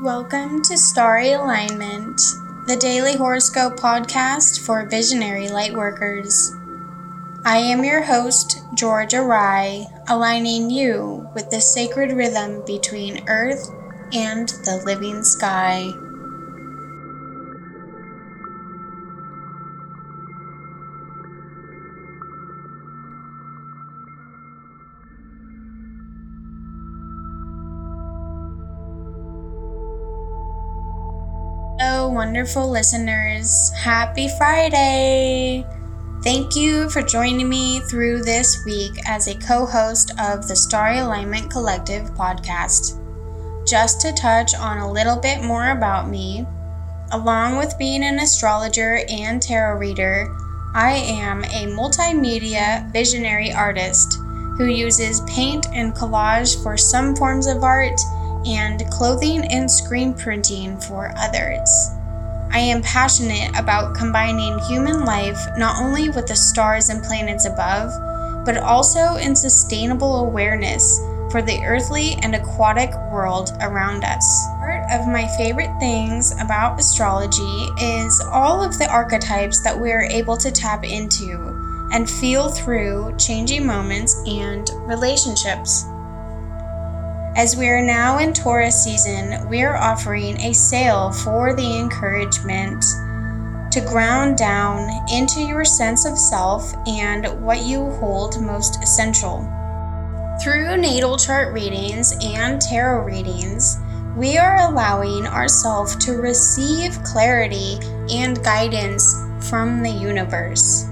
Welcome to Starry Alignment, the daily horoscope podcast for visionary lightworkers. I am your host, Georgia Rye, aligning you with the sacred rhythm between earth and the living sky. Wonderful listeners. Happy Friday! Thank you for joining me through this week as a co host of the Starry Alignment Collective podcast. Just to touch on a little bit more about me, along with being an astrologer and tarot reader, I am a multimedia visionary artist who uses paint and collage for some forms of art and clothing and screen printing for others. I am passionate about combining human life not only with the stars and planets above, but also in sustainable awareness for the earthly and aquatic world around us. Part of my favorite things about astrology is all of the archetypes that we are able to tap into and feel through changing moments and relationships. As we are now in Taurus season, we are offering a sale for the encouragement to ground down into your sense of self and what you hold most essential. Through natal chart readings and tarot readings, we are allowing ourselves to receive clarity and guidance from the universe.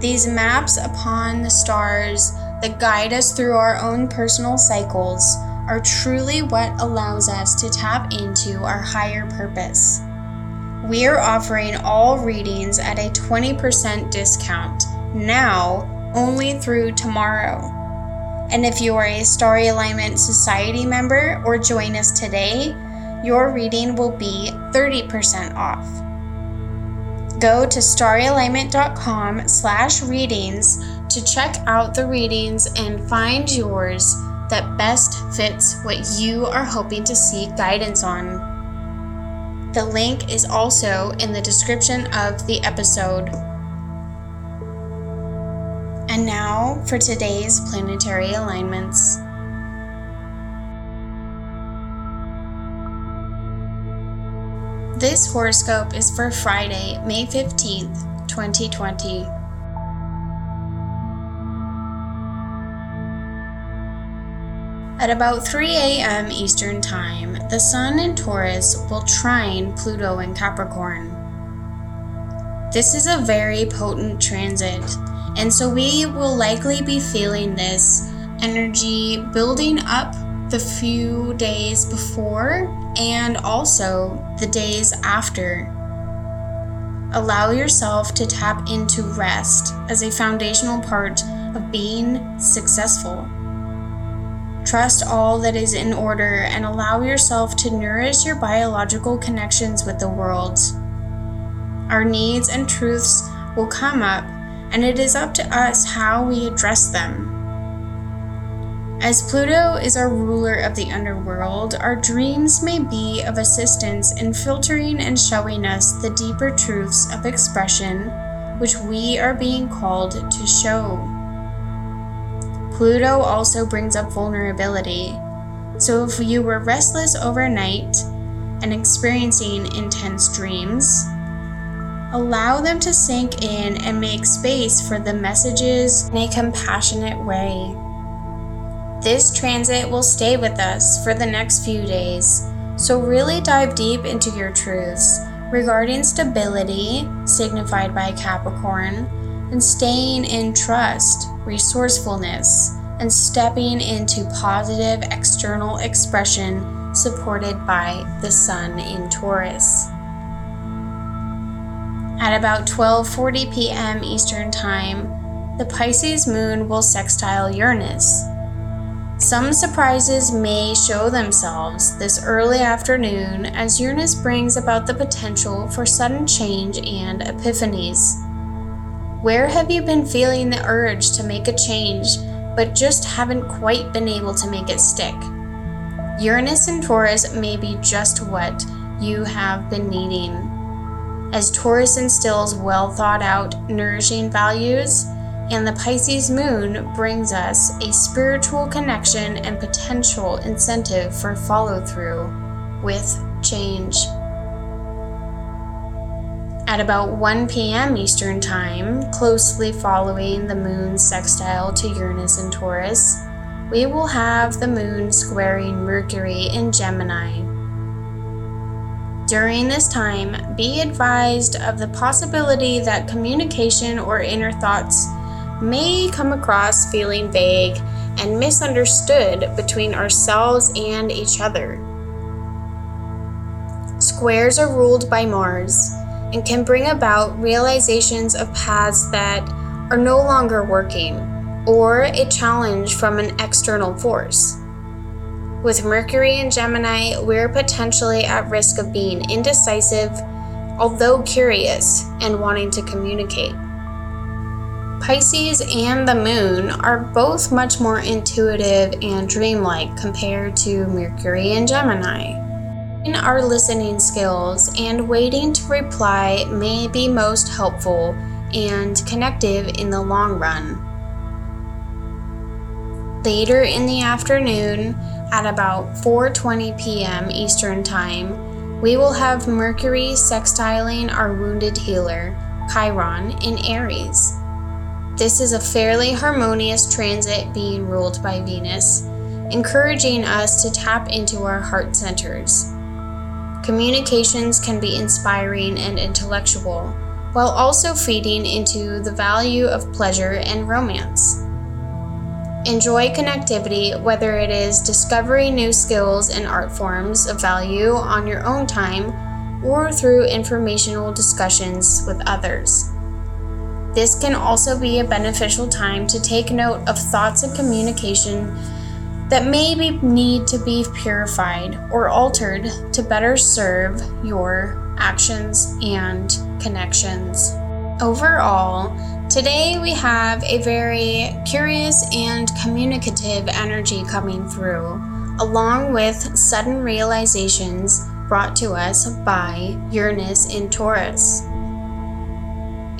These maps upon the stars that guide us through our own personal cycles are truly what allows us to tap into our higher purpose. We are offering all readings at a 20% discount now only through tomorrow. And if you are a Starry Alignment Society member or join us today, your reading will be 30% off. Go to starryalignment.com slash readings to check out the readings and find yours that best fits what you are hoping to seek guidance on. The link is also in the description of the episode. And now for today's planetary alignments. This horoscope is for Friday, May 15th, 2020. At about 3 a.m. Eastern Time, the Sun in Taurus will trine Pluto in Capricorn. This is a very potent transit, and so we will likely be feeling this energy building up the few days before and also the days after. Allow yourself to tap into rest as a foundational part of being successful. Trust all that is in order and allow yourself to nourish your biological connections with the world. Our needs and truths will come up, and it is up to us how we address them. As Pluto is our ruler of the underworld, our dreams may be of assistance in filtering and showing us the deeper truths of expression which we are being called to show. Pluto also brings up vulnerability. So if you were restless overnight and experiencing intense dreams, allow them to sink in and make space for the messages in a compassionate way. This transit will stay with us for the next few days, so really dive deep into your truths regarding stability, signified by Capricorn, and staying in trust resourcefulness, and stepping into positive external expression supported by the sun in Taurus. At about 12:40 p.m. Eastern Time, the Pisces moon will sextile Uranus. Some surprises may show themselves this early afternoon as Uranus brings about the potential for sudden change and epiphanies. Where have you been feeling the urge to make a change, but just haven't quite been able to make it stick? Uranus in Taurus may be just what you have been needing. As Taurus instills well thought out, nourishing values, and the Pisces moon brings us a spiritual connection and potential incentive for follow through with change. At about 1 p.m. Eastern Time, closely following the moon's sextile to Uranus and Taurus, we will have the moon squaring Mercury in Gemini. During this time, be advised of the possibility that communication or inner thoughts may come across feeling vague and misunderstood between ourselves and each other. Squares are ruled by Mars and can bring about realizations of paths that are no longer working or a challenge from an external force. With Mercury in Gemini, we're potentially at risk of being indecisive, although curious and wanting to communicate. Pisces and the moon are both much more intuitive and dreamlike compared to Mercury and Gemini. Our listening skills and waiting to reply may be most helpful and connective in the long run. Later in the afternoon, at about 4:20 p.m. Eastern Time, we will have Mercury sextiling our wounded healer, Chiron, in Aries. This is a fairly harmonious transit being ruled by Venus, encouraging us to tap into our heart centers. Communications can be inspiring and intellectual, while also feeding into the value of pleasure and romance. Enjoy connectivity, whether it is discovering new skills and art forms of value on your own time or through informational discussions with others. This can also be a beneficial time to take note of thoughts and communication that maybe need to be purified or altered to better serve your actions and connections. Overall, today we have a very curious and communicative energy coming through, along with sudden realizations brought to us by Uranus in Taurus.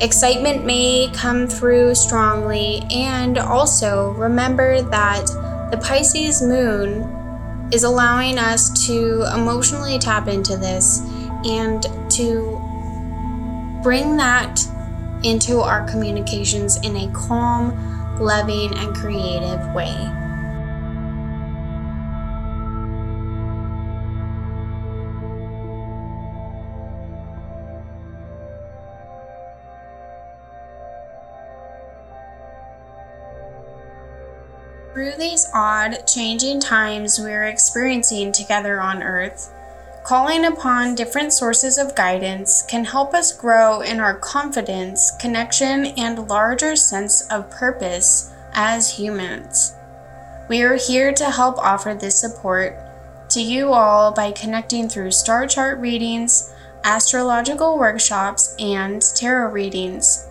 Excitement may come through strongly, and also remember that the Pisces moon is allowing us to emotionally tap into this and to bring that into our communications in a calm, loving, and creative way. Through these odd, changing times we are experiencing together on Earth, calling upon different sources of guidance can help us grow in our confidence, connection, and larger sense of purpose as humans. We are here to help offer this support to you all by connecting through star chart readings, astrological workshops, and tarot readings.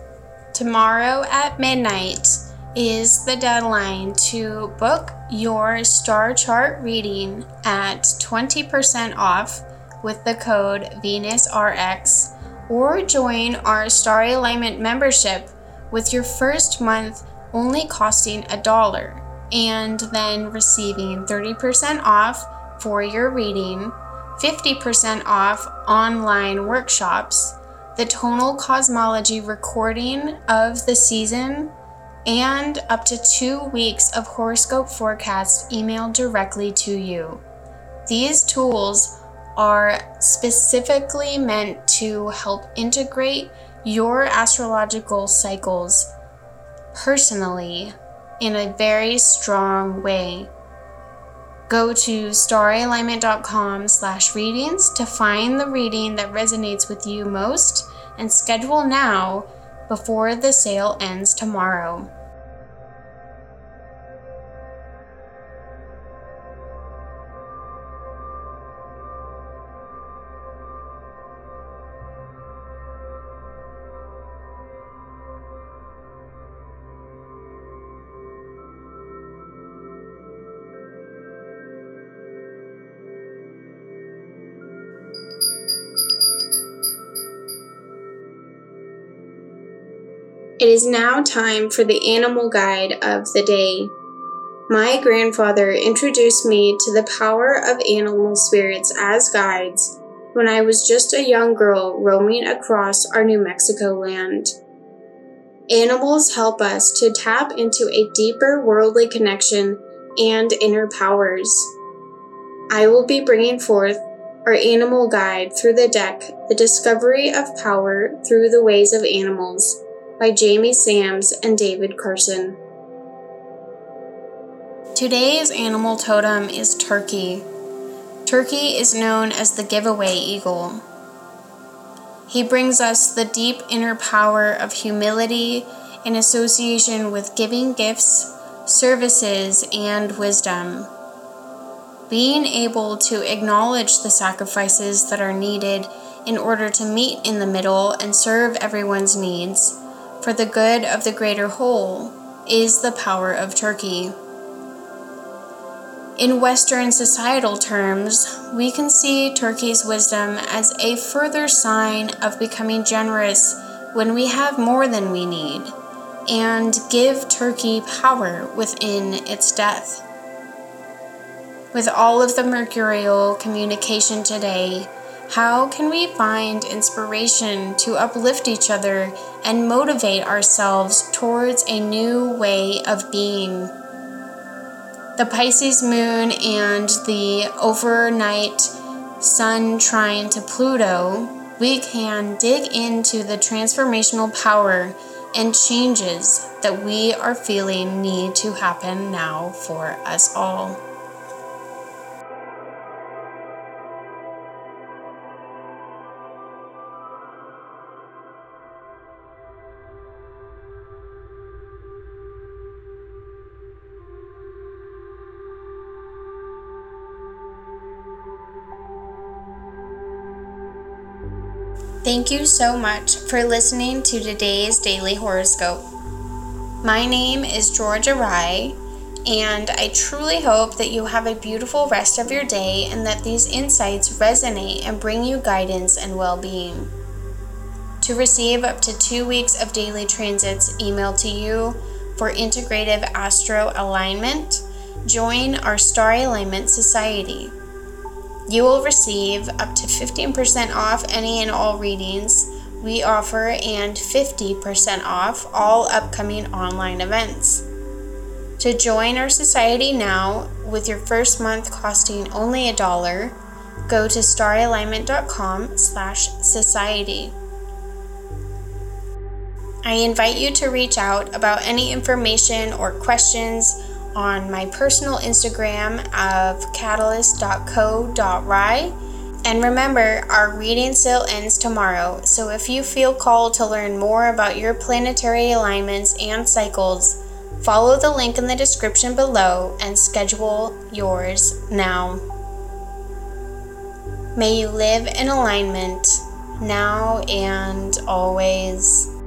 Tomorrow at midnight, is the deadline to book your star chart reading at 20% off with the code VenusRX or join our Star Alignment membership with your first month only costing a dollar and then receiving 30% off for your reading, 50% off online workshops, the tonal cosmology recording of the season and up to two weeks of horoscope forecasts emailed directly to you. These tools are specifically meant to help integrate your astrological cycles personally in a very strong way. Go to staralignment.com slash readings to find the reading that resonates with you most and schedule now before the sale ends tomorrow. It is now time for the animal guide of the day. My grandfather introduced me to the power of animal spirits as guides when I was just a young girl roaming across our New Mexico land. Animals help us to tap into a deeper worldly connection and inner powers. I will be bringing forth our animal guide through the deck, The Discovery of Power Through the Ways of Animals by Jamie Sams and David Carson. Today's animal totem is turkey. Turkey is known as the giveaway eagle. He brings us the deep inner power of humility in association with giving gifts, services, and wisdom. Being able to acknowledge the sacrifices that are needed in order to meet in the middle and serve everyone's needs for the good of the greater whole is the power of Turkey. In Western societal terms, we can see Turkey's wisdom as a further sign of becoming generous when we have more than we need, and give Turkey power within its death. With all of the mercurial communication today, how can we find inspiration to uplift each other and motivate ourselves towards a new way of being? the Pisces moon and the overnight sun trine to Pluto, we can dig into the transformational power and changes that we are feeling need to happen now for us all. Thank you so much for listening to today's daily horoscope. My name is Georgia Rye, and I truly hope that you have a beautiful rest of your day and that these insights resonate and bring you guidance and well being. To receive up to two weeks of daily transits emailed to you for integrative astro alignment, join our Star Alignment Society. You will receive up to 15% off any and all readings we offer and 50% off all upcoming online events. To join our society now, with your first month costing only a dollar, go to staralignment.com slash society. I invite you to reach out about any information or questions on my personal Instagram of catalyst.co.ry. And remember, our reading sale ends tomorrow, so if you feel called to learn more about your planetary alignments and cycles, follow the link in the description below and schedule yours now. May you live in alignment now and always.